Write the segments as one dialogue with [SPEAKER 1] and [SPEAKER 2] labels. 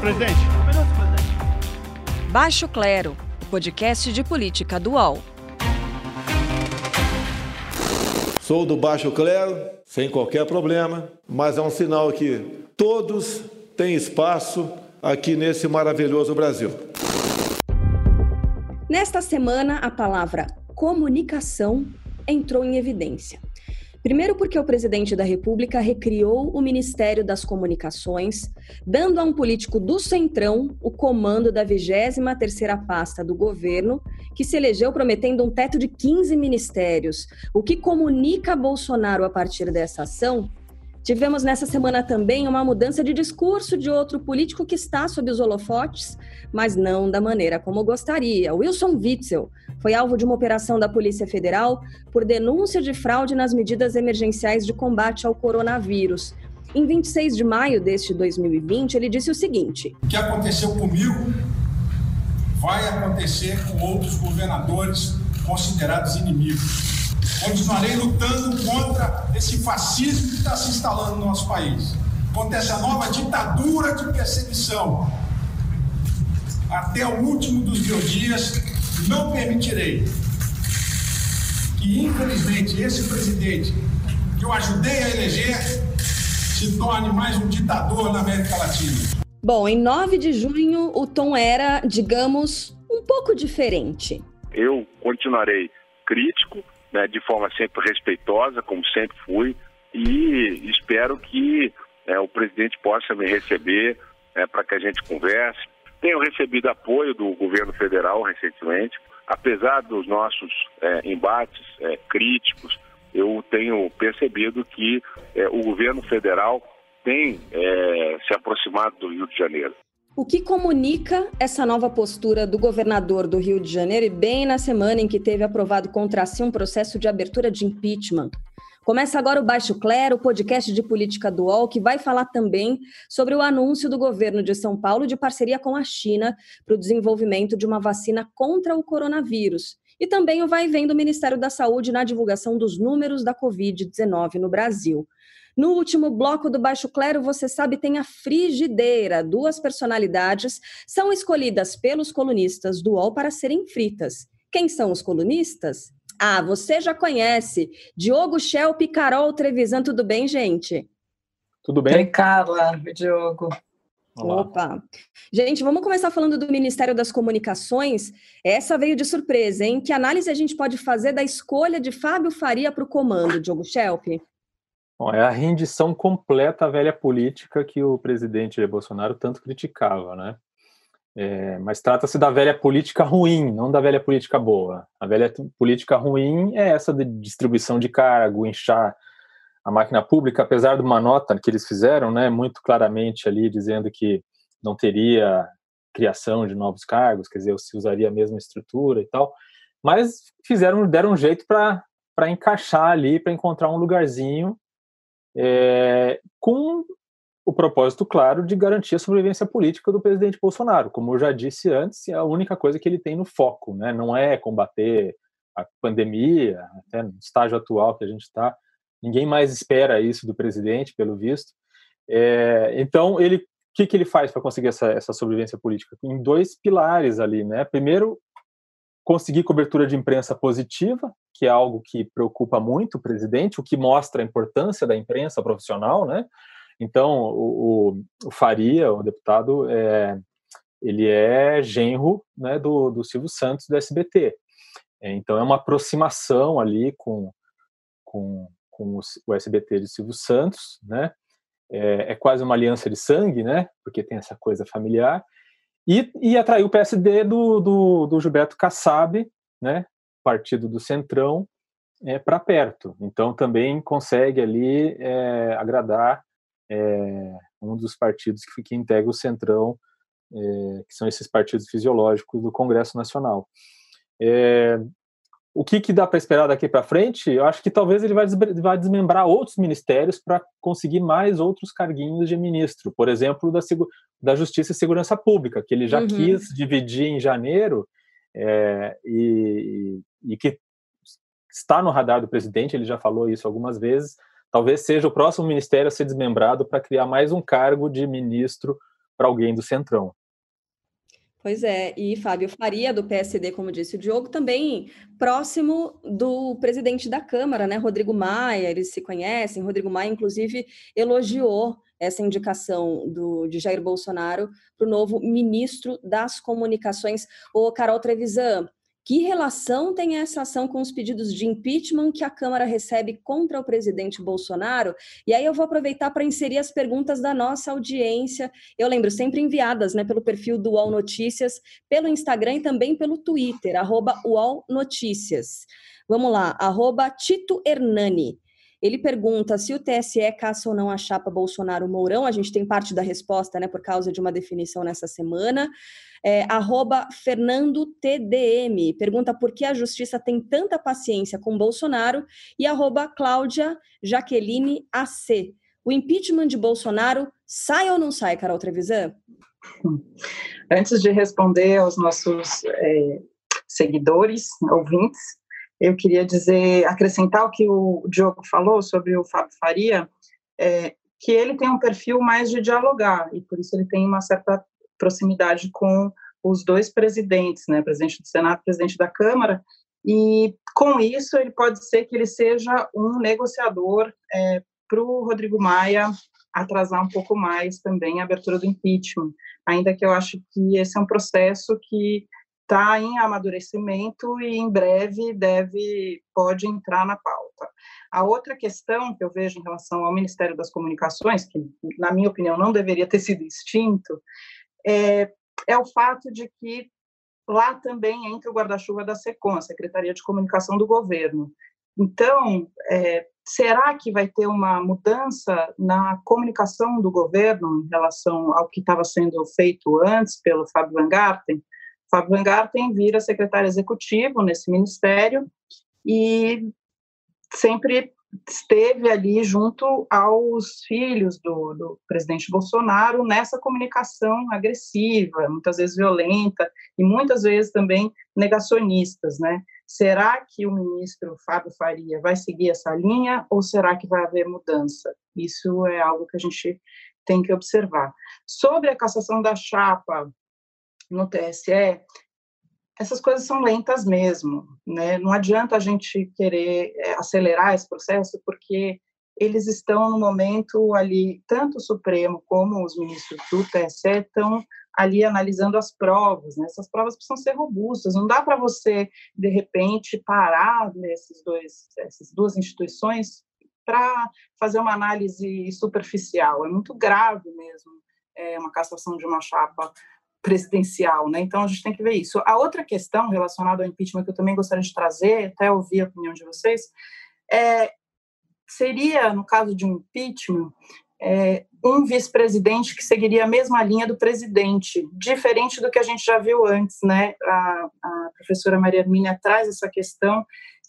[SPEAKER 1] presidente. Um minuto, presidente.
[SPEAKER 2] Baixo Clero, o podcast de política dual.
[SPEAKER 3] Sou do Baixo Clero, sem qualquer problema, mas é um sinal que todos têm espaço aqui nesse maravilhoso Brasil.
[SPEAKER 4] Nesta semana, a palavra comunicação entrou em evidência. Primeiro, porque o presidente da República recriou o Ministério das Comunicações, dando a um político do Centrão o comando da 23ª pasta do governo, que se elegeu prometendo um teto de 15 ministérios. O que comunica Bolsonaro a partir dessa ação Tivemos nessa semana também uma mudança de discurso de outro político que está sob os holofotes, mas não da maneira como gostaria. Wilson Witzel foi alvo de uma operação da Polícia Federal por denúncia de fraude nas medidas emergenciais de combate ao coronavírus. Em 26 de maio deste 2020, ele disse o seguinte:
[SPEAKER 5] O que aconteceu comigo vai acontecer com outros governadores considerados inimigos. Continuarei lutando contra esse fascismo que está se instalando no nosso país, contra essa nova ditadura de perseguição. Até o último dos meus dias, não permitirei que, infelizmente, esse presidente que eu ajudei a eleger se torne mais um ditador na América Latina.
[SPEAKER 4] Bom, em 9 de junho, o tom era, digamos, um pouco diferente.
[SPEAKER 6] Eu continuarei crítico, né, de forma sempre respeitosa, como sempre fui, e espero que é, o presidente possa me receber é, para que a gente converse. Tenho recebido apoio do governo federal recentemente, apesar dos nossos é, embates é, críticos, eu tenho percebido que é, o governo federal tem é, se aproximado do Rio de Janeiro.
[SPEAKER 4] O que comunica essa nova postura do governador do Rio de Janeiro e bem na semana em que teve aprovado contra si um processo de abertura de impeachment? Começa agora o Baixo Clero, o podcast de política dual, que vai falar também sobre o anúncio do governo de São Paulo de parceria com a China para o desenvolvimento de uma vacina contra o coronavírus. E também o vai vem do Ministério da Saúde na divulgação dos números da Covid-19 no Brasil. No último bloco do Baixo Clero, você sabe, tem a frigideira. Duas personalidades são escolhidas pelos colunistas do UOL para serem fritas. Quem são os colunistas? Ah, você já conhece. Diogo Schelp e Carol Trevisan. Tudo bem, gente?
[SPEAKER 7] Tudo bem?
[SPEAKER 8] Oi, Carla. Oi, Diogo.
[SPEAKER 4] Olá. Opa! Gente, vamos começar falando do Ministério das Comunicações. Essa veio de surpresa, hein? Que análise a gente pode fazer da escolha de Fábio Faria para o comando, Diogo Schelp?
[SPEAKER 7] Bom, é a rendição completa à velha política que o presidente Bolsonaro tanto criticava, né? É, mas trata-se da velha política ruim, não da velha política boa. A velha política ruim é essa de distribuição de cargo, inchar a máquina pública, apesar de uma nota que eles fizeram, né, muito claramente ali dizendo que não teria criação de novos cargos, quer dizer, se usaria a mesma estrutura e tal, mas fizeram, deram um jeito para encaixar ali, para encontrar um lugarzinho é, com o propósito claro de garantir a sobrevivência política do presidente Bolsonaro. Como eu já disse antes, é a única coisa que ele tem no foco, né? não é combater a pandemia, até no estágio atual que a gente está, ninguém mais espera isso do presidente, pelo visto. É, então, ele, o que, que ele faz para conseguir essa, essa sobrevivência política? Em dois pilares ali, né? Primeiro, conseguir cobertura de imprensa positiva, que é algo que preocupa muito o presidente, o que mostra a importância da imprensa profissional, né? Então, o, o, o Faria, o deputado, é, ele é genro né, do, do Silvio Santos do SBT. É, então, é uma aproximação ali com, com, com o, SBT de Silvio Santos, né? É, é, quase uma aliança de sangue, né? Porque tem essa coisa familiar. E, e atraiu o PSD do, do, do Gilberto Kassab, né, partido do Centrão, é, para perto. Então também consegue ali é, agradar é, um dos partidos que, que integra o Centrão, é, que são esses partidos fisiológicos do Congresso Nacional. É, o que, que dá para esperar daqui para frente? Eu acho que talvez ele vai, vai desmembrar outros ministérios para conseguir mais outros carguinhos de ministro, por exemplo, da, da Justiça e Segurança Pública, que ele já uhum. quis dividir em janeiro é, e, e, que está no radar do presidente, ele já falou isso algumas vezes. Talvez seja o próximo ministério a ser desmembrado para criar mais um cargo de ministro para alguém do Centrão.
[SPEAKER 4] Pois é, e Fábio Faria, do PSD, como disse o Diogo, também próximo do presidente da Câmara, né, Rodrigo Maia, eles se conhecem, Rodrigo Maia, inclusive, elogiou essa indicação do, de Jair Bolsonaro para o novo ministro das Comunicações, o Carol Trevisan. Que relação tem essa ação com os pedidos de impeachment que a Câmara recebe contra o presidente Bolsonaro? E aí eu vou aproveitar para inserir as perguntas da nossa audiência. Eu lembro, sempre enviadas né, pelo perfil do UOL Notícias, pelo Instagram e também pelo Twitter, arroba UOL Notícias. Vamos lá, arroba Tito Hernani. Ele pergunta se o TSE caça ou não a chapa Bolsonaro-Mourão. A gente tem parte da resposta, né, por causa de uma definição nessa semana. É, arroba Fernando TDM pergunta por que a justiça tem tanta paciência com Bolsonaro e arroba Cláudia Jaqueline AC. O impeachment de Bolsonaro sai ou não sai, Carol Trevisan?
[SPEAKER 8] Antes de responder aos nossos é, seguidores, ouvintes, eu queria dizer, acrescentar o que o Diogo falou sobre o Fábio Faria, é, que ele tem um perfil mais de dialogar, e por isso ele tem uma certa proximidade com os dois presidentes, né, presidente do Senado, presidente da Câmara, e com isso ele pode ser que ele seja um negociador é, para o Rodrigo Maia atrasar um pouco mais também a abertura do impeachment, ainda que eu acho que esse é um processo que está em amadurecimento e em breve deve pode entrar na pauta. A outra questão que eu vejo em relação ao Ministério das Comunicações, que na minha opinião não deveria ter sido extinto, é, é o fato de que lá também entra o guarda-chuva da SECOM, a Secretaria de Comunicação do Governo. Então, é, será que vai ter uma mudança na comunicação do governo em relação ao que estava sendo feito antes pelo Fábio Van Garten? Fábio Van Garten vira secretário executivo nesse ministério e sempre esteve ali junto aos filhos do, do, presidente Bolsonaro nessa comunicação agressiva, muitas vezes violenta e muitas vezes também negacionistas, né? Será que o ministro Fábio Faria vai seguir essa linha ou será que vai haver mudança? Isso é algo que a gente tem que observar. Sobre a cassação da chapa no TSE, essas coisas são lentas mesmo, né? Não adianta a gente querer é, acelerar esse processo, porque eles estão no momento ali, tanto o Supremo como os ministros do TSE estão ali analisando as provas, né? Essas provas precisam ser robustas, não dá para você, de repente, parar nesses dois, essas duas instituições para fazer uma análise superficial, é muito grave mesmo, é uma cassação de uma chapa presidencial, né? Então a gente tem que ver isso. A outra questão relacionada ao impeachment que eu também gostaria de trazer, até ouvir a opinião de vocês, é, seria, no caso de um impeachment, é, um vice-presidente que seguiria a mesma linha do presidente, diferente do que a gente já viu antes, né? A, a professora Maria Hermínia traz essa questão,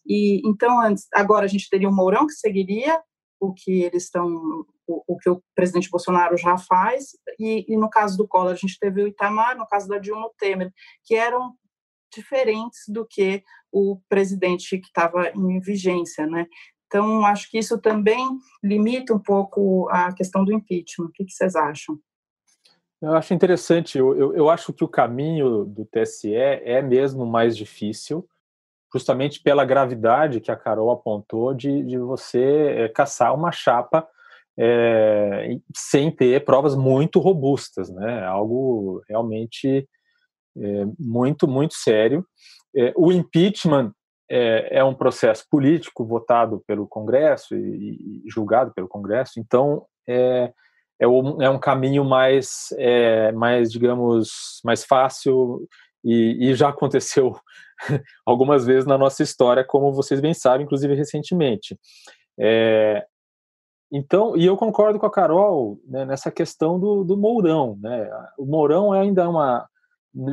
[SPEAKER 8] e então antes, agora a gente teria o Mourão que seguiria o que eles estão o, o, que o presidente Bolsonaro já faz, e, e, no caso do Collor a gente teve o Itamar, no caso da Dilma o Temer, que eram diferentes do que o presidente que estava em vigência, né? Então, acho que isso também limita um pouco a questão do impeachment. O que, que vocês acham?
[SPEAKER 7] Eu acho interessante, eu, eu, eu, acho que o caminho do TSE é mesmo mais difícil, justamente pela gravidade que a Carol apontou de, de você é, caçar uma chapa é, sem ter provas muito robustas, né? Algo realmente é, muito, muito sério. O impeachment é, um processo político votado pelo Congresso e, e julgado pelo Congresso, então é, é, um, é um caminho mais, mais, digamos, mais fácil e, e já aconteceu algumas vezes na nossa história, como vocês bem sabem, inclusive recentemente. É, então, e eu concordo com a Carol né, nessa questão do, do Mourão. Né? O Mourão é ainda uma.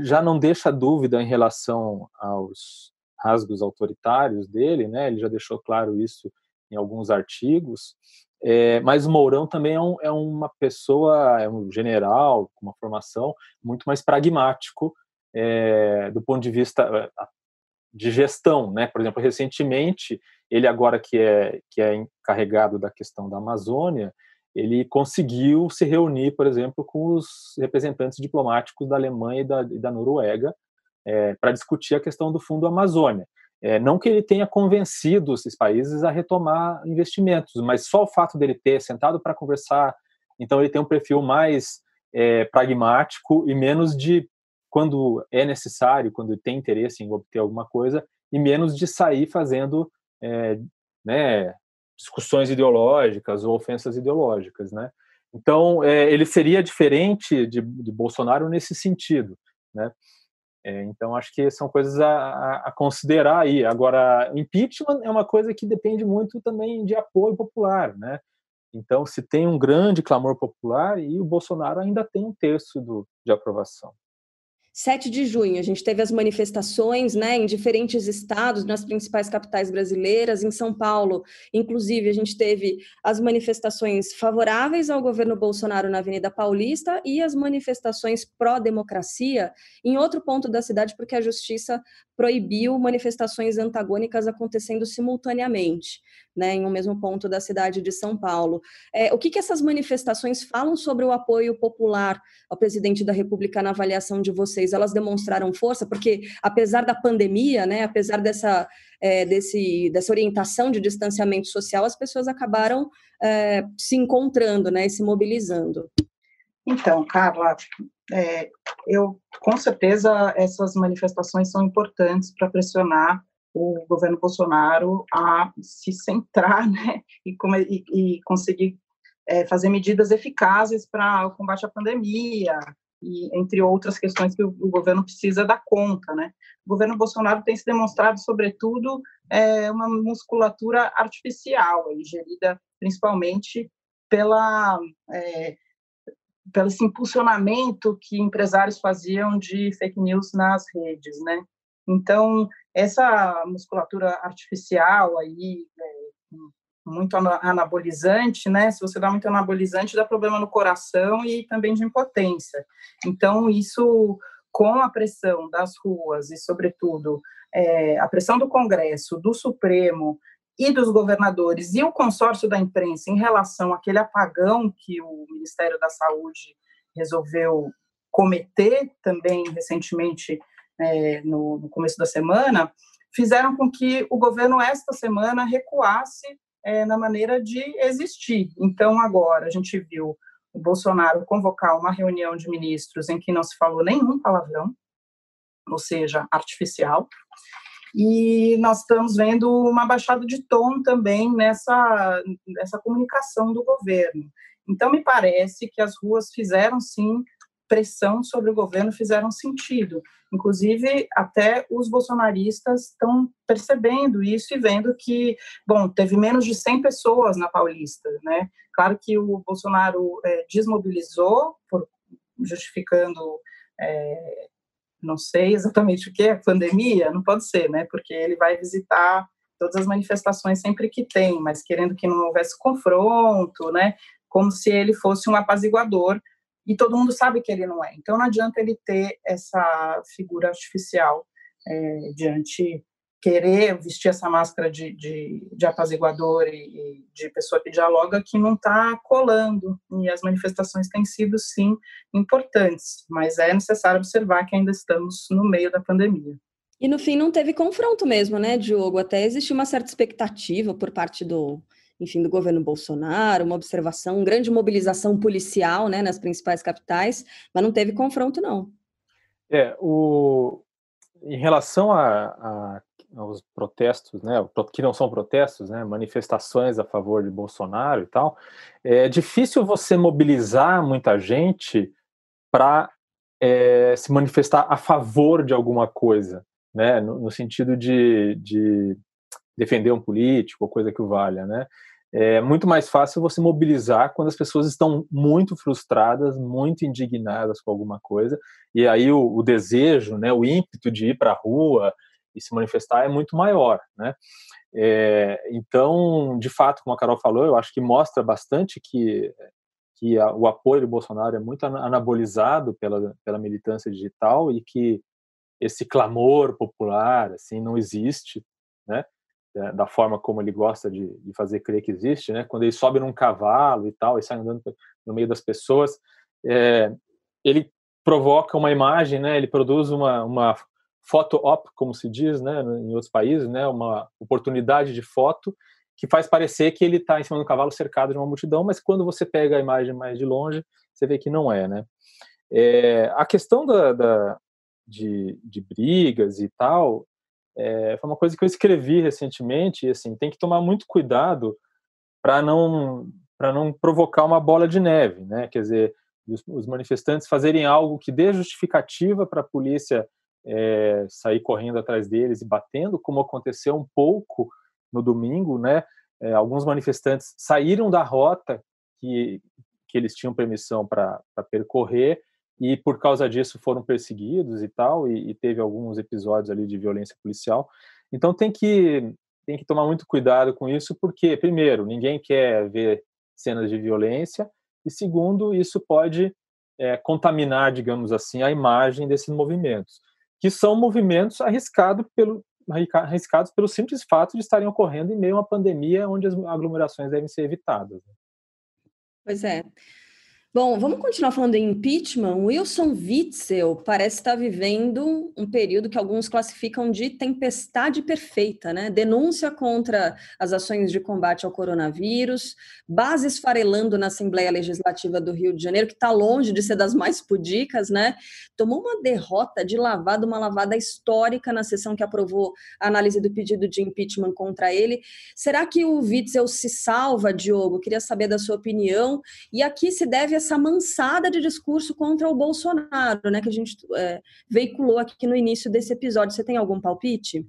[SPEAKER 7] já não deixa dúvida em relação aos rasgos autoritários dele, né? ele já deixou claro isso em alguns artigos. É, mas o Mourão também é, um, é, uma pessoa, é um general com uma formação muito mais pragmático é, do ponto de vista de gestão, né? Por exemplo, recentemente ele agora que é que é encarregado da questão da Amazônia, ele conseguiu se reunir, por exemplo, com os representantes diplomáticos da Alemanha e da, e da Noruega é, para discutir a questão do Fundo Amazônia. É, não que ele tenha convencido esses países a retomar investimentos, mas só o fato dele ter sentado para conversar, então ele tem um perfil mais é, pragmático e menos de quando é necessário, quando tem interesse em obter alguma coisa, e menos de sair fazendo é, né, discussões ideológicas ou ofensas ideológicas, né? Então, é, ele seria diferente de, de, Bolsonaro nesse sentido, né? É, então, acho que são coisas a, a, considerar aí. Agora, impeachment é uma coisa que depende muito também de apoio popular, né? Então, se tem um grande clamor popular, e o Bolsonaro ainda tem um terço do, de aprovação.
[SPEAKER 4] 7 de junho, a gente teve as manifestações né, em diferentes estados, nas principais capitais brasileiras, em São Paulo, inclusive, a gente teve as manifestações favoráveis ao governo Bolsonaro na Avenida Paulista e as manifestações pró-democracia em outro ponto da cidade, porque a justiça proibiu manifestações antagônicas acontecendo simultaneamente né, em um mesmo ponto da cidade de São Paulo. É, o que, que essas manifestações falam sobre o apoio popular ao presidente da República na avaliação de vocês? Elas demonstraram força? Porque, apesar da pandemia, né, apesar dessa, é, desse, dessa orientação de distanciamento social, as pessoas acabaram é, se encontrando né, e se mobilizando.
[SPEAKER 8] Então, Carla, é, eu com certeza essas manifestações são importantes para pressionar o governo Bolsonaro a se centrar né, e, e, e conseguir é, fazer medidas eficazes para o combate à pandemia, e entre outras questões que o, o, governo precisa dar conta, né? O governo Bolsonaro tem se demonstrado, sobretudo, é, uma musculatura artificial, gerida principalmente pela é, pelo esse impulsionamento que empresários faziam de fake news nas redes, né? Então, essa musculatura artificial aí, é, muito anabolizante, né? Se você dá muito anabolizante, dá problema no coração e também de impotência. Então, isso, com a pressão das ruas e, sobretudo, é, a pressão do Congresso, do Supremo e dos governadores e o consórcio da imprensa em relação àquele apagão que o Ministério da Saúde resolveu cometer também recentemente é, no, no, começo da semana, fizeram com que o governo, esta semana, recuasse é, na maneira de existir. Então, agora, a gente viu o Bolsonaro convocar uma reunião de ministros em que não se falou nenhum palavrão, ou seja, artificial, e nós estamos vendo uma baixada de tom também nessa, nessa comunicação do governo. Então, me parece que as ruas fizeram, sim, pressão sobre o governo fizeram sentido. Inclusive, até os bolsonaristas estão percebendo isso e vendo que, bom, teve menos de 100 pessoas na Paulista, né? Claro que o Bolsonaro é, desmobilizou, por, justificando, é, não sei exatamente o que, a pandemia, não pode ser, né? Porque ele vai visitar todas as manifestações sempre que tem, mas querendo que não houvesse confronto, né? Como se ele fosse um apaziguador e todo mundo sabe que ele não é. Então não adianta ele ter essa figura artificial é, diante querer vestir essa máscara de, de, de apaziguador e, e, de pessoa que dialoga que não está colando e as manifestações têm sido sim importantes, mas é necessário observar que ainda estamos no meio da pandemia.
[SPEAKER 4] E no fim não teve confronto mesmo, né, Diogo? Até existe uma certa expectativa por parte do enfim, do governo Bolsonaro, uma observação, grande mobilização policial, né, nas principais capitais, mas não teve confronto, não.
[SPEAKER 7] É, o, em relação a, a, aos protestos, né, que não são protestos, né, manifestações a favor de Bolsonaro e tal, é difícil você mobilizar muita gente para é, se manifestar a favor de alguma coisa, né, no, no sentido de, de defender um político, coisa que o valha, né? É muito mais fácil você mobilizar quando as pessoas estão muito frustradas, muito indignadas com alguma coisa, e aí o, o desejo, né, o ímpeto de ir para a rua e se manifestar é muito maior, né? É, então, de fato, como a Carol falou, eu acho que mostra bastante que que a, o apoio do Bolsonaro é muito anabolizado pela, pela militância digital e que esse clamor popular assim não existe, né? Da, da forma como ele gosta de, de, fazer crer que existe, né? Quando ele sobe num cavalo e tal, e sai andando no meio das pessoas, é, ele provoca uma imagem, né? Ele produz uma, uma foto op, como se diz, né? Em outros países, né? Uma oportunidade de foto que faz parecer que ele está em cima do cavalo cercado de uma multidão, mas quando você pega a imagem mais de longe, você vê que não é, né? É, a questão da, da de, de, brigas e tal é, foi uma coisa que eu escrevi recentemente e assim tem que tomar muito cuidado para não para não provocar uma bola de neve, né? Quer dizer, os, os manifestantes fazerem algo que dê justificativa para a polícia é, sair correndo atrás deles e batendo, como aconteceu um pouco no domingo, né? É, alguns manifestantes saíram da rota que, que eles tinham permissão para percorrer e por causa disso foram perseguidos e tal e, e, teve alguns episódios ali de violência policial. Então tem que tem que tomar muito cuidado com isso porque primeiro ninguém quer ver cenas de violência e segundo isso pode é, contaminar, digamos assim, a imagem desses movimentos que são movimentos arriscados pelo, arriscados pelo simples fato de estarem ocorrendo em meio a uma pandemia onde as aglomerações devem ser evitadas. Né?
[SPEAKER 4] Pois é. Bom, vamos continuar falando em impeachment. Wilson Witzel parece estar vivendo um período que alguns classificam de tempestade perfeita, né? Denúncia contra as ações de combate ao coronavírus, bases farelando na Assembleia Legislativa do Rio de Janeiro, que está longe de ser das mais pudicas, né? Tomou uma derrota de lavada, uma lavada histórica na sessão que aprovou a análise do pedido de impeachment contra ele. Será que o Witzel se salva, Diogo? Queria saber da sua opinião. E aqui se deve a essa mansada de discurso contra o Bolsonaro, né, que a gente é, veiculou aqui no início desse episódio. Você tem algum palpite?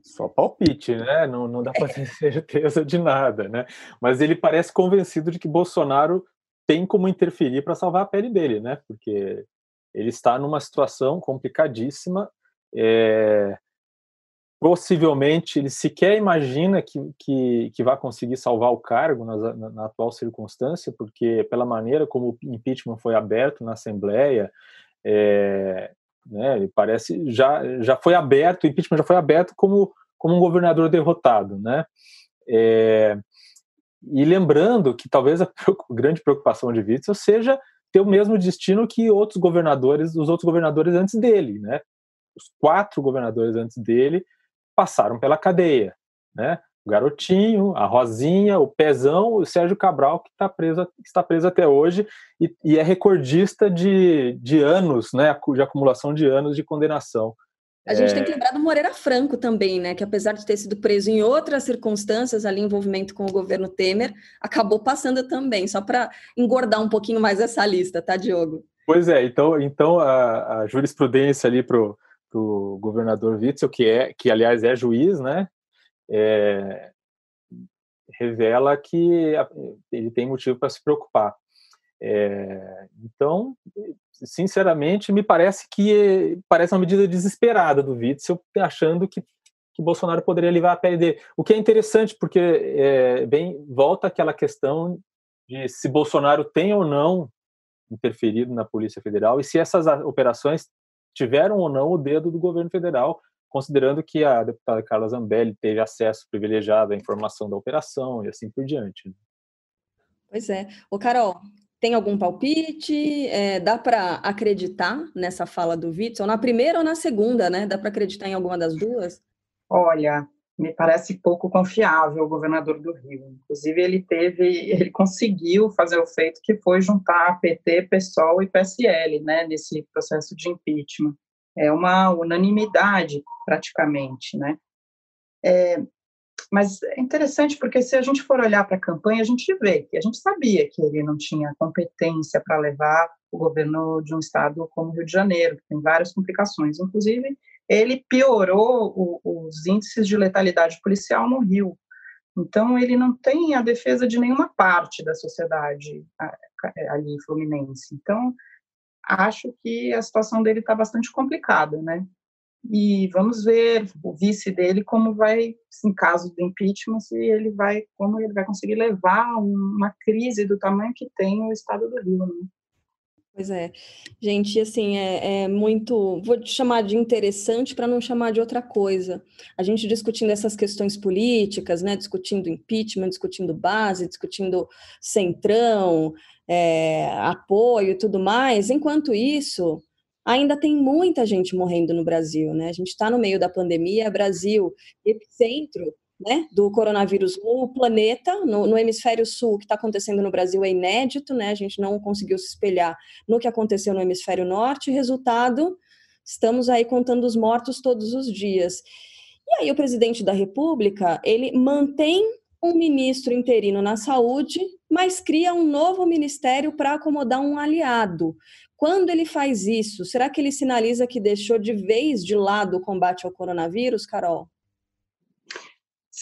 [SPEAKER 7] Só palpite, né? Não, não dá para ter certeza de nada, né? Mas ele parece convencido de que Bolsonaro tem como interferir para salvar a pele dele, né? Porque ele está numa situação complicadíssima. É, possivelmente ele sequer imagina que, que, que vai conseguir salvar o cargo na, na, na, atual circunstância, porque pela maneira como o impeachment foi aberto na Assembleia, é, né, ele parece já já foi aberto, o impeachment já foi aberto como como um governador derrotado, né? É, e lembrando que talvez a grande preocupação de Witzel seja ter o mesmo destino que outros governadores, os outros governadores antes dele, né? Os quatro governadores antes dele passaram pela cadeia, né? O garotinho, a Rosinha, o Pezão, o Sérgio Cabral, que está preso, está preso até hoje e, e, é recordista de, de anos, né? De acumulação de anos de condenação.
[SPEAKER 4] A gente tem que é. lembrar do Moreira Franco também, né? Que apesar de ter sido preso em outras circunstâncias, ali envolvimento com o governo Temer, acabou passando também, só para engordar um pouquinho mais essa lista, tá, Diogo?
[SPEAKER 7] Pois é, então, então a, a jurisprudência ali pro do governador Witzel, que é, que aliás é juiz, né? É, revela que ele tem motivo para se preocupar. É, então, sinceramente, me parece que parece uma medida desesperada do Witzel, achando que, que Bolsonaro poderia levar a pele dele. O que é interessante, porque é, bem volta aquela questão de se Bolsonaro tem ou não interferido na Polícia Federal e se essas operações tiveram ou não o dedo do governo federal, considerando que a deputada Carla Zambelli teve acesso privilegiado à informação da operação e assim por diante. Né?
[SPEAKER 4] Pois é. Ô, Carol, tem algum palpite? É, dá para acreditar nessa fala do Witzel? Na primeira ou na segunda, né? Dá para acreditar em alguma das duas?
[SPEAKER 8] Olha, me parece pouco confiável o governador do Rio. Inclusive, ele teve, ele conseguiu fazer o feito que foi juntar PT, PSOL e PSL, né, nesse processo de impeachment. É uma unanimidade, praticamente, né. É, mas é interessante porque se a gente for olhar para a campanha, a gente vê que a gente sabia que ele não tinha competência para levar o governo de um estado como o Rio de Janeiro, que tem várias complicações, inclusive ele piorou o, os índices de letalidade policial no Rio. Então, ele não tem a defesa de nenhuma parte da sociedade ali fluminense. Então, acho que a situação dele está bastante complicada, né? E vamos ver o vice dele como vai, em caso de impeachment, se ele vai, como ele vai conseguir levar uma crise do tamanho que tem o Estado do Rio. Né?
[SPEAKER 4] Pois é. Gente, assim, é, é muito. Vou chamar de interessante para não chamar de outra coisa. A gente discutindo essas questões políticas, né? Discutindo impeachment, discutindo base, discutindo centrão, é, apoio e tudo mais. Enquanto isso, ainda tem muita gente morrendo no Brasil, né? A gente está no meio da pandemia, Brasil, epicentro né, do coronavírus no planeta, no, no hemisfério sul, o que está acontecendo no Brasil é inédito, né? A gente não conseguiu se espelhar no que aconteceu no hemisfério norte. Resultado, estamos aí contando os mortos todos os dias. E aí o presidente da República ele mantém um ministro interino na saúde, mas cria um novo ministério para acomodar um aliado. Quando ele faz isso, será que ele sinaliza que deixou de vez de lado o combate ao coronavírus, Carol?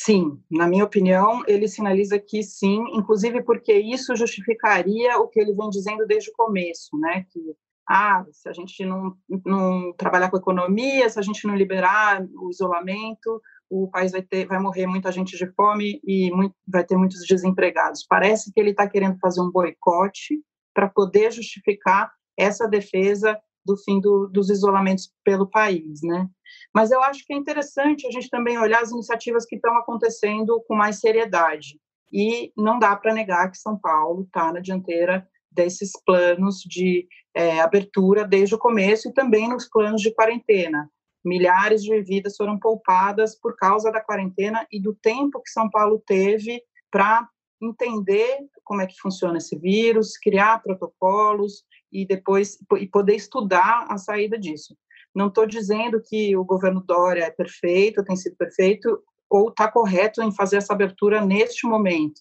[SPEAKER 8] Sim, na minha opinião, ele sinaliza que sim, inclusive porque isso justificaria o que ele vem dizendo desde o começo, né? Que ah, se a gente não, não trabalhar com economia, se a gente não liberar o isolamento, o país vai ter, vai morrer muita gente de fome e muito, vai ter muitos desempregados. Parece que ele está querendo fazer um boicote para poder justificar essa defesa do fim do, dos isolamentos pelo país, né? Mas eu acho que é interessante a gente também olhar as iniciativas que estão acontecendo com mais seriedade. E não dá para negar que São Paulo está na dianteira desses planos de é, abertura desde o começo e também nos planos de quarentena. Milhares de vidas foram poupadas por causa da quarentena e do tempo que São Paulo teve para entender como é que funciona esse vírus, criar protocolos e depois e poder estudar a saída disso. Não estou dizendo que o governo Dória é perfeito, tem sido perfeito, ou está correto em fazer essa abertura neste momento,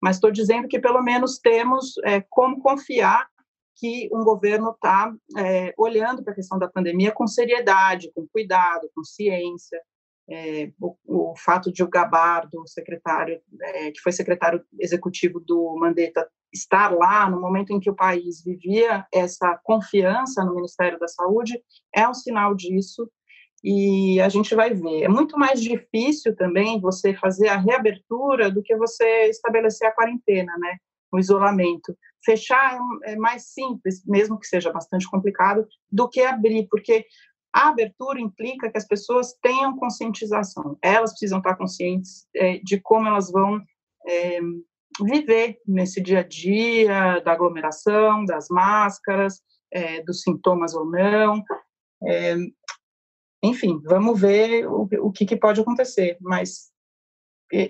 [SPEAKER 8] mas estou dizendo que pelo menos temos é, como confiar que um governo está é, olhando para a questão da pandemia com seriedade, com cuidado, com ciência, é, o, o, fato de o Gabardo, secretário, é, que foi secretário executivo do Mandetta, estar lá no momento em que o país vivia essa confiança no Ministério da Saúde, é um sinal disso, e a gente vai ver. É muito mais difícil também você fazer a reabertura do que você estabelecer a quarentena, né? O isolamento. Fechar é, é mais simples, mesmo que seja bastante complicado, do que abrir, porque a abertura implica que as pessoas tenham conscientização. Elas precisam estar conscientes é, de como elas vão é, viver nesse dia a dia, da aglomeração, das máscaras, é, dos sintomas ou não. É, enfim, vamos ver o, o que, que, pode acontecer, mas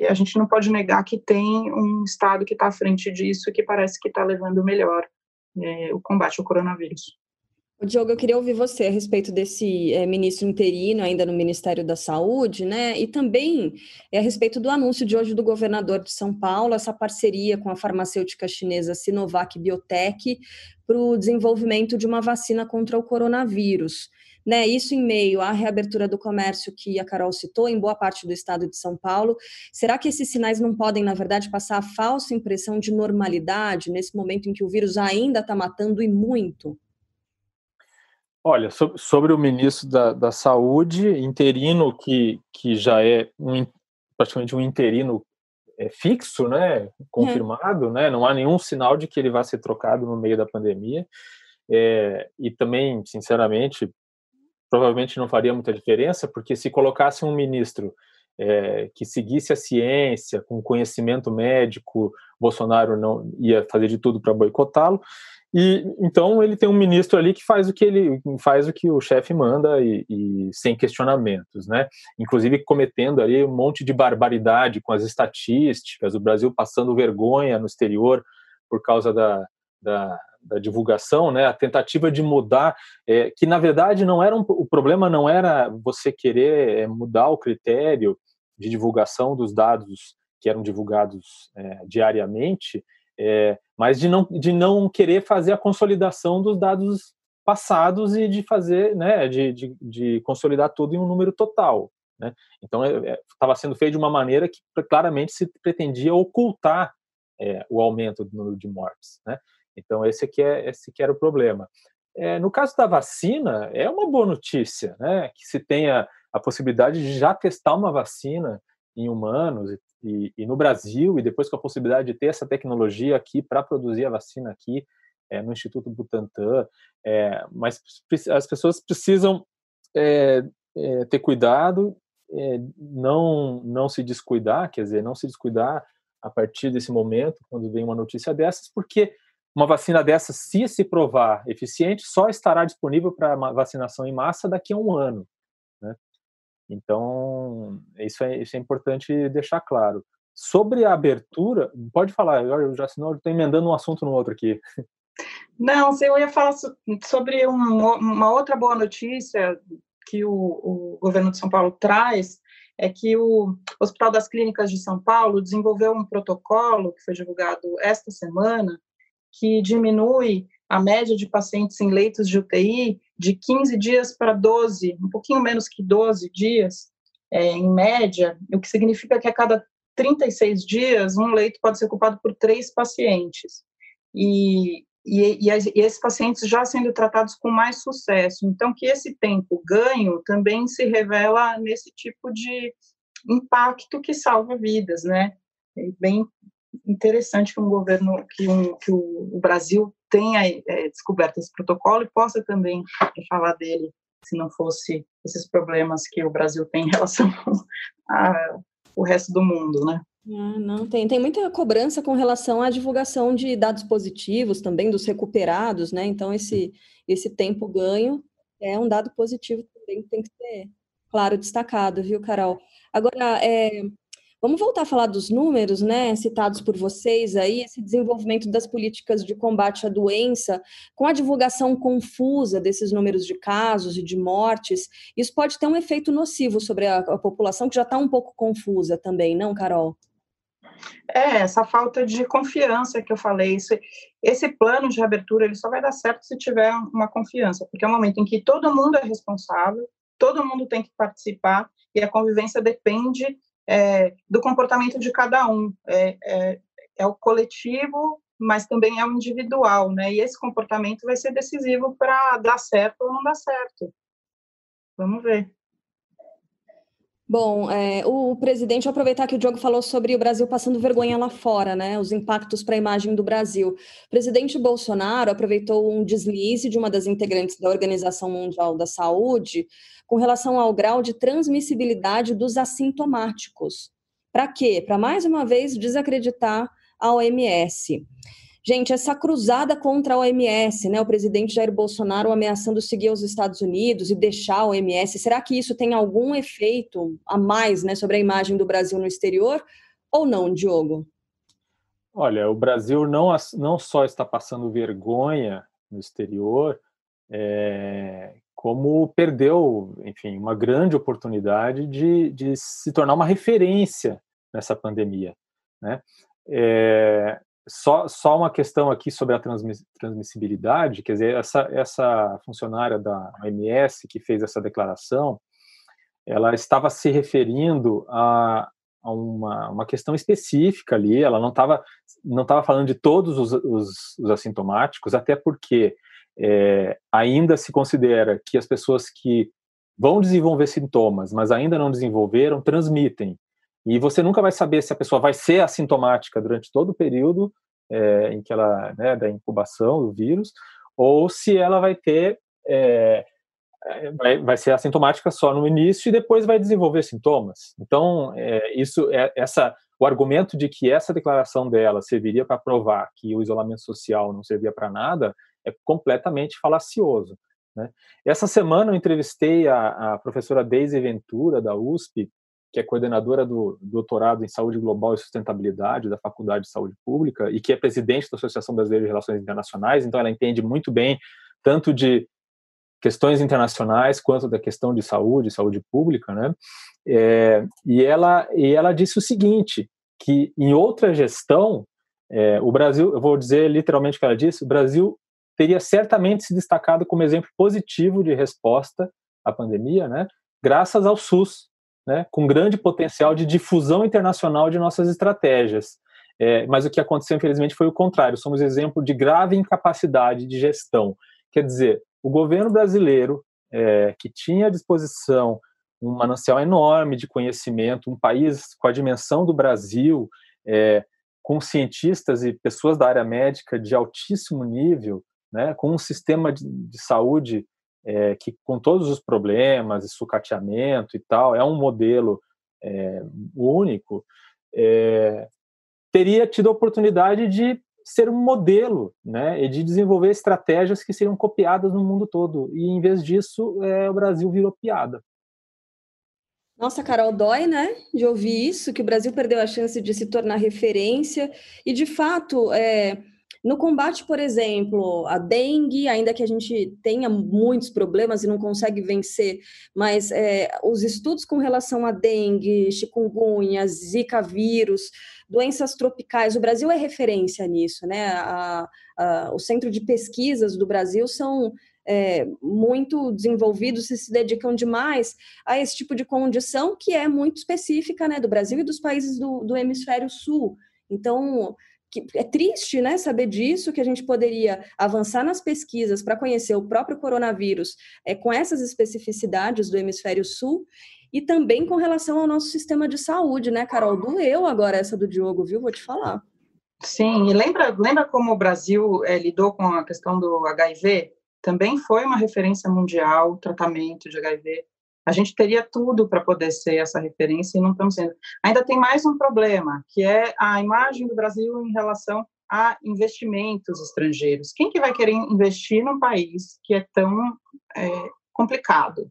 [SPEAKER 8] a gente não pode negar que tem um Estado que está à frente disso e que parece que está levando melhor é, o combate ao coronavírus.
[SPEAKER 4] Diogo, eu queria ouvir você a respeito desse é, ministro interino ainda no Ministério da Saúde, né? E também é, a respeito do anúncio de hoje do governador de São Paulo, essa parceria com a farmacêutica chinesa Sinovac Biotech para o desenvolvimento de uma vacina contra o coronavírus. Né, isso em meio à reabertura do comércio que a Carol citou em boa parte do estado de São Paulo. Será que esses sinais não podem, na verdade, passar a falsa impressão de normalidade nesse momento em que o vírus ainda está matando e muito?
[SPEAKER 7] Olha, sobre, sobre o ministro da, da Saúde, interino que, que já é um, praticamente um interino é, fixo, né, confirmado, né, não há nenhum sinal de que ele vá ser trocado no meio da pandemia, é, e também, sinceramente, provavelmente não faria muita diferença, porque se colocasse um ministro é, que seguisse a ciência, com conhecimento médico, Bolsonaro não ia fazer de tudo para boicotá-lo, e então ele tem um ministro ali que faz o que ele faz o que o chefe manda e, e, sem questionamentos, né? Inclusive cometendo ali um monte de barbaridade com as estatísticas, o Brasil passando vergonha no exterior por causa da, da, da divulgação, né? A tentativa de mudar, é, que na verdade não era um, o problema não era você querer é, mudar o critério de divulgação dos dados que eram divulgados é, diariamente, é, mas de não, de não querer fazer a consolidação dos dados passados e de fazer, né, de, de, de consolidar tudo em um número total. Né? Então, estava é, é sendo feito de uma maneira que claramente se pretendia ocultar é, o aumento do número de mortes. Né? Então, esse aqui é, esse que era o problema. É, no caso da vacina, é uma boa notícia, né, que se tenha a possibilidade de já testar uma vacina em humanos e, e, no Brasil, e depois com a possibilidade de ter essa tecnologia aqui para produzir a vacina aqui, é, no Instituto Butantan, é, mas as pessoas precisam é, ter cuidado, não, não se descuidar, quer dizer, não se descuidar a partir desse momento, quando vem uma notícia dessas, porque uma vacina dessa, se se provar eficiente, só estará disponível para vacinação em massa daqui a um ano. Então, isso é, isso é importante deixar claro. Sobre a abertura, pode falar, eu já senão estou emendando um assunto no outro aqui.
[SPEAKER 8] Não, eu ia falar sobre um, uma outra boa notícia que o, o, governo de São Paulo traz, é que o Hospital das Clínicas de São Paulo desenvolveu um protocolo que foi divulgado esta semana, que diminui a média de pacientes em leitos de UTI de 15 dias para 12, um pouquinho menos que 12 dias, é, em média, o que significa que a cada 36 dias um leito pode ser ocupado por três pacientes. E, e, e, e, esses pacientes já sendo tratados com mais sucesso. Então, que esse tempo ganho também se revela nesse tipo de impacto que salva vidas, né? É bem interessante que um governo, que, um, que o, Brasil tenha é, descoberto esse protocolo e possa também falar dele, se não fosse esses problemas que o Brasil tem em relação ao resto do mundo, né?
[SPEAKER 4] Ah, não, tem, tem muita cobrança com relação à divulgação de dados positivos também dos recuperados, né? Então, esse, esse tempo ganho é um dado positivo também, tem que ser, claro, destacado, viu, Carol? Agora, é, Vamos voltar a falar dos números, né, citados por vocês aí, esse desenvolvimento das políticas de combate à doença, com a divulgação confusa desses números de casos e de mortes, isso pode ter um efeito nocivo sobre a, a população que já está um pouco confusa também, não, Carol?
[SPEAKER 8] É, essa falta de confiança que eu falei, esse, esse plano de reabertura, ele só vai dar certo se tiver uma confiança, porque é um momento em que todo mundo é responsável, todo mundo tem que participar, e a convivência depende é, do comportamento de cada um. É, é, é, o coletivo, mas também é o individual, né? E esse comportamento vai ser decisivo para dar certo ou não dar certo. Vamos ver.
[SPEAKER 4] Bom, é, o presidente, aproveitar que o Diogo falou sobre o Brasil passando vergonha lá fora, né? Os impactos para a imagem do Brasil. O presidente Bolsonaro aproveitou um deslize de uma das integrantes da Organização Mundial da Saúde com relação ao grau de transmissibilidade dos assintomáticos. Para quê? Para mais uma vez desacreditar a OMS. Gente, essa cruzada contra a OMS, né? O presidente Jair Bolsonaro ameaçando seguir os Estados Unidos e deixar a OMS, será que isso tem algum efeito a mais, né, sobre a imagem do Brasil no exterior ou não, Diogo?
[SPEAKER 7] Olha, o Brasil não, não só está passando vergonha no exterior, é, como perdeu, enfim, uma grande oportunidade de, de se tornar uma referência nessa pandemia, né? É, só, só uma questão aqui sobre a transmissibilidade, quer dizer, essa, essa funcionária da OMS que fez essa declaração, ela estava se referindo a, a uma, uma questão específica ali, ela não estava não tava falando de todos os, os, os assintomáticos, até porque é, ainda se considera que as pessoas que vão desenvolver sintomas, mas ainda não desenvolveram, transmitem. E você nunca vai saber se a pessoa vai ser assintomática durante todo o período é, em que ela, né, da incubação do vírus, ou se ela vai ter, é, vai, vai, ser assintomática só no início e depois vai desenvolver sintomas. Então, é, isso, essa, o argumento de que essa declaração dela serviria para provar que o isolamento social não servia para nada é completamente falacioso. Né? Essa semana eu entrevistei a, a professora Deise Ventura, da USP, que é coordenadora do doutorado em Saúde Global e Sustentabilidade da Faculdade de Saúde Pública e que é presidente da Associação Brasileira de Relações Internacionais, então ela entende muito bem tanto de questões internacionais quanto da questão de saúde, saúde pública, né? É, e ela e ela disse o seguinte, que em outra gestão é, o Brasil, eu vou dizer literalmente o que ela disse, o Brasil teria certamente se destacado como exemplo positivo de resposta à pandemia, né? Graças ao SUS, né, com grande potencial de difusão internacional de nossas estratégias. É, mas o que aconteceu, infelizmente, foi o contrário. Somos exemplo de grave incapacidade de gestão. Quer dizer, o governo brasileiro, é, que tinha à disposição um manancial enorme de conhecimento, um país com a dimensão do Brasil, é, com cientistas e pessoas da área médica de altíssimo nível, né, com um sistema de, de saúde é, que, com todos os problemas, sucateamento e tal, é um modelo é, único, é, teria tido a oportunidade de ser um modelo, né, e de desenvolver estratégias que seriam copiadas no mundo todo. E em vez disso, é, o Brasil virou piada.
[SPEAKER 4] Nossa, Carol, dói, né, de ouvir isso, que o Brasil perdeu a chance de se tornar referência. E, de fato, é, no combate, por exemplo, a dengue, ainda que a gente tenha muitos problemas e não consegue vencer, mas é, os estudos com relação a dengue, chikungunya, zika vírus, doenças tropicais, o Brasil é referência nisso, né? A, a, o centro de pesquisas do Brasil são é, muito desenvolvidos e se dedicam demais a esse tipo de condição que é muito específica né, do Brasil e dos países do, do hemisfério sul. Então, que é triste né, saber disso, que a gente poderia avançar nas pesquisas para conhecer o próprio coronavírus é, com essas especificidades do hemisfério sul e também com relação ao nosso sistema de saúde, né, Carol? Doeu agora essa do Diogo, viu? Vou te falar.
[SPEAKER 8] Sim, e lembra, lembra como o Brasil é, lidou com a questão do HIV? Também foi uma referência mundial, tratamento de HIV. A gente teria tudo para poder ser essa referência e não estamos sendo. Ainda tem mais um problema, que é a imagem do Brasil em relação a investimentos estrangeiros. Quem que vai querer investir num país que é tão é, complicado?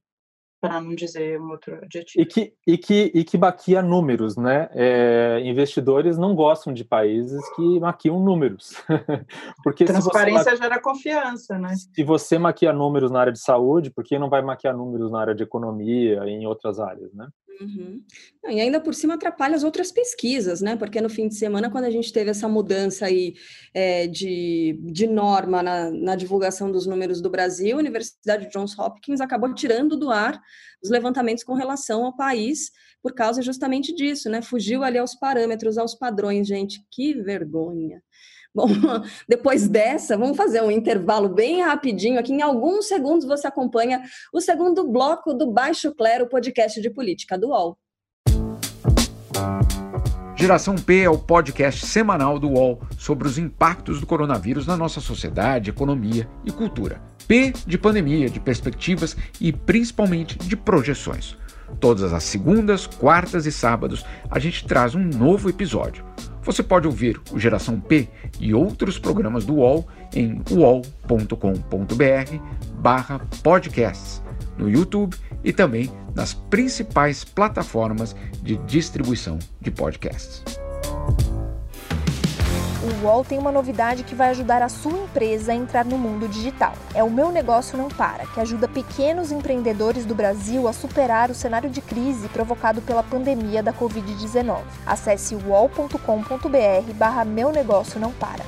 [SPEAKER 8] Para não dizer um outro adjetivo.
[SPEAKER 7] E que, e que, e que maquia números, né? É, investidores não gostam de países que maquiam números.
[SPEAKER 8] Porque Transparência gera confiança, né?
[SPEAKER 7] Se você maquia números na área de saúde, por que não vai maquiar números na área de economia e em outras áreas, né?
[SPEAKER 4] Uhum. E ainda por cima atrapalha as outras pesquisas, né? Porque no fim de semana, quando a gente teve essa mudança aí é, de, de norma na, na, divulgação dos números do Brasil, a Universidade Johns Hopkins acabou tirando do ar os levantamentos com relação ao país por causa justamente disso, né? Fugiu ali aos parâmetros, aos padrões, gente. Que vergonha. Bom, depois dessa, vamos fazer um intervalo bem rapidinho aqui. Em alguns segundos você acompanha o segundo bloco do Baixo Clero, podcast de política do UOL.
[SPEAKER 9] Geração P é o podcast semanal do UOL sobre os impactos do coronavírus na nossa sociedade, economia e cultura. P de pandemia, de perspectivas e principalmente de projeções. Todas as segundas, quartas e sábados a gente traz um novo episódio. Você pode ouvir o Geração P e outros programas do UOL em uol.com.br barra podcasts, no YouTube e também nas principais plataformas de distribuição de podcasts
[SPEAKER 10] UOL tem uma novidade que vai ajudar a sua empresa a entrar no mundo digital. É o Meu Negócio Não Para, que ajuda pequenos empreendedores do Brasil a superar o cenário de crise provocado pela pandemia da Covid-19. Acesse uol.com.br barra Meu Negócio Não Para.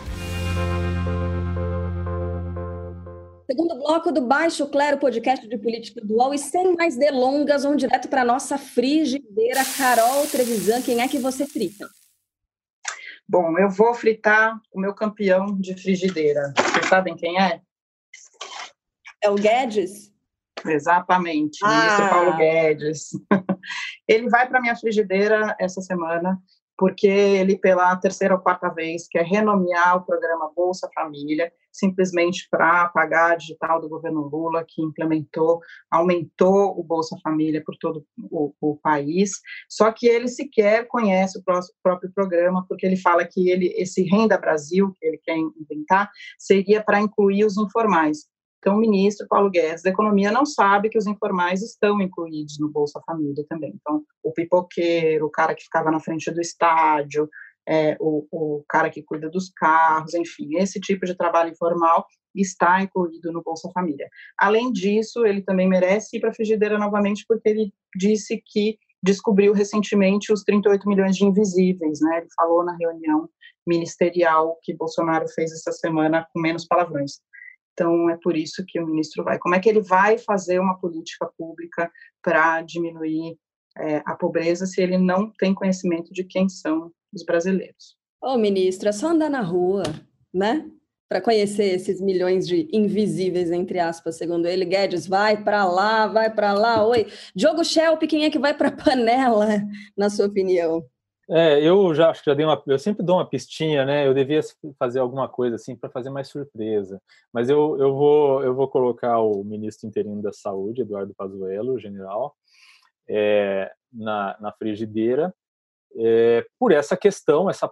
[SPEAKER 4] Segundo bloco do Baixo Clero, podcast de política do UOL. E sem mais delongas, vamos direto para a nossa frigideira, Carol Trevisan. Quem é que você frita?
[SPEAKER 8] Bom, eu vou fritar o meu campeão de frigideira. Vocês sabem quem é?
[SPEAKER 4] É o Guedes?
[SPEAKER 8] Exatamente, ah. Paulo Guedes. Ele vai para minha frigideira essa semana porque ele, pela terceira ou quarta vez, quer renomear o programa Bolsa Família, simplesmente para pagar a digital do governo Lula, que implementou, aumentou o Bolsa Família por todo o, o país, só que ele sequer conhece o próprio programa, porque ele fala que ele, esse Renda Brasil, que ele quer inventar, seria para incluir os informais. Então, o ministro Paulo Guedes da Economia não sabe que os informais estão incluídos no Bolsa Família também. Então, o pipoqueiro, o cara que ficava na frente do estádio, é, o, o cara que cuida dos carros, enfim, esse tipo de trabalho informal está incluído no Bolsa Família. Além disso, ele também merece ir para a frigideira novamente, porque ele disse que descobriu recentemente os 38 milhões de invisíveis, né? Ele falou na reunião ministerial que Bolsonaro fez essa semana com menos palavrões. Então, é por isso que o ministro vai. Como é que ele vai fazer uma política pública para diminuir é, a pobreza se ele não tem conhecimento de quem são os brasileiros?
[SPEAKER 4] Ô, ministro, é só andar na rua, né? Para conhecer esses milhões de invisíveis, entre aspas, segundo ele. Guedes, vai para lá, vai para lá. Oi. Diogo Schelp, quem é que vai para a panela, na sua opinião?
[SPEAKER 7] É, eu já acho que já dei uma. Eu sempre dou uma pistinha, né? Eu devia fazer alguma coisa assim para fazer mais surpresa. Mas eu, eu, vou, eu vou colocar o ministro interino da Saúde, Eduardo Pazuello, general, é, na, na frigideira, é, por essa questão, essa,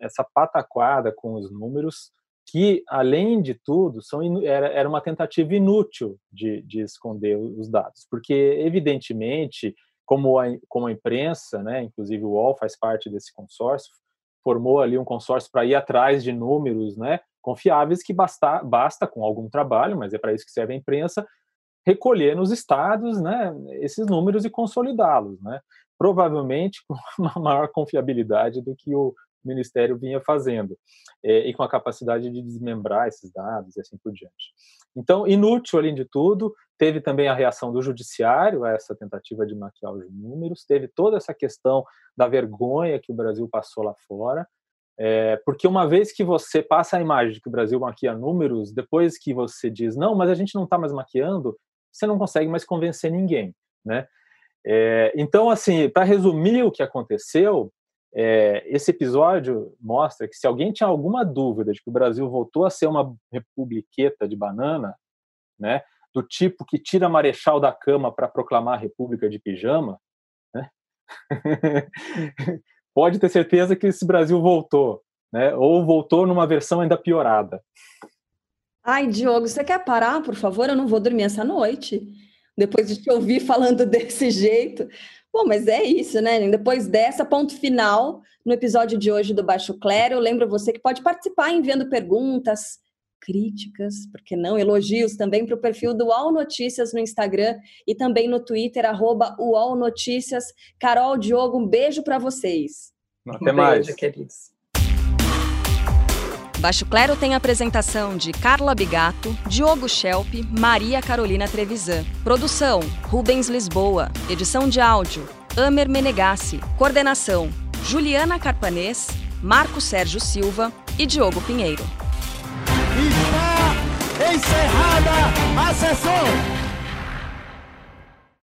[SPEAKER 7] essa pataquada com os números, que, além de tudo, são, era, era uma tentativa inútil de, de esconder os dados, porque, evidentemente, como a, como a imprensa, né, inclusive o UOL faz parte desse consórcio, formou ali um consórcio para ir atrás de números né, confiáveis que basta, basta com algum trabalho, mas é para isso que serve a imprensa, recolher nos estados né, esses números e consolidá-los, né, provavelmente com uma maior confiabilidade do que o Ministério vinha fazendo, é, e com a capacidade de desmembrar esses dados e assim por diante. Então, inútil, além de tudo, teve também a reação do Judiciário a essa tentativa de maquiar os números, teve toda essa questão da vergonha que o Brasil passou lá fora, é, porque uma vez que você passa a imagem de que o Brasil maquia números, depois que você diz, não, mas a gente não está mais maquiando, você não consegue mais convencer ninguém, né? É, então, assim, para resumir o que aconteceu, é, esse episódio mostra que se alguém tinha alguma dúvida de que o Brasil voltou a ser uma republiqueta de banana, né, do tipo que tira Marechal da cama para proclamar a República de pijama, né, pode ter certeza que esse Brasil voltou, né, ou voltou numa versão ainda piorada.
[SPEAKER 4] Ai, Diogo, você quer parar, por favor? Eu não vou dormir essa noite. Depois de te ouvir falando desse jeito. Bom, mas é isso, né? Depois dessa, ponto final no episódio de hoje do Baixo Clero. Eu lembro você que pode participar enviando perguntas, críticas, porque não, elogios também para o perfil do UOL Notícias no Instagram e também no Twitter, arroba UOL Notícias. Carol, Diogo, um beijo para vocês.
[SPEAKER 7] Até mais. Beijo, queridos.
[SPEAKER 2] Baixo Clero tem a apresentação de Carla Bigato, Diogo Schelp, Maria Carolina Trevisan. Produção: Rubens Lisboa. Edição de áudio: Amer Menegassi. Coordenação: Juliana Carpanês, Marco Sérgio Silva e Diogo Pinheiro.
[SPEAKER 1] Está encerrada a sessão!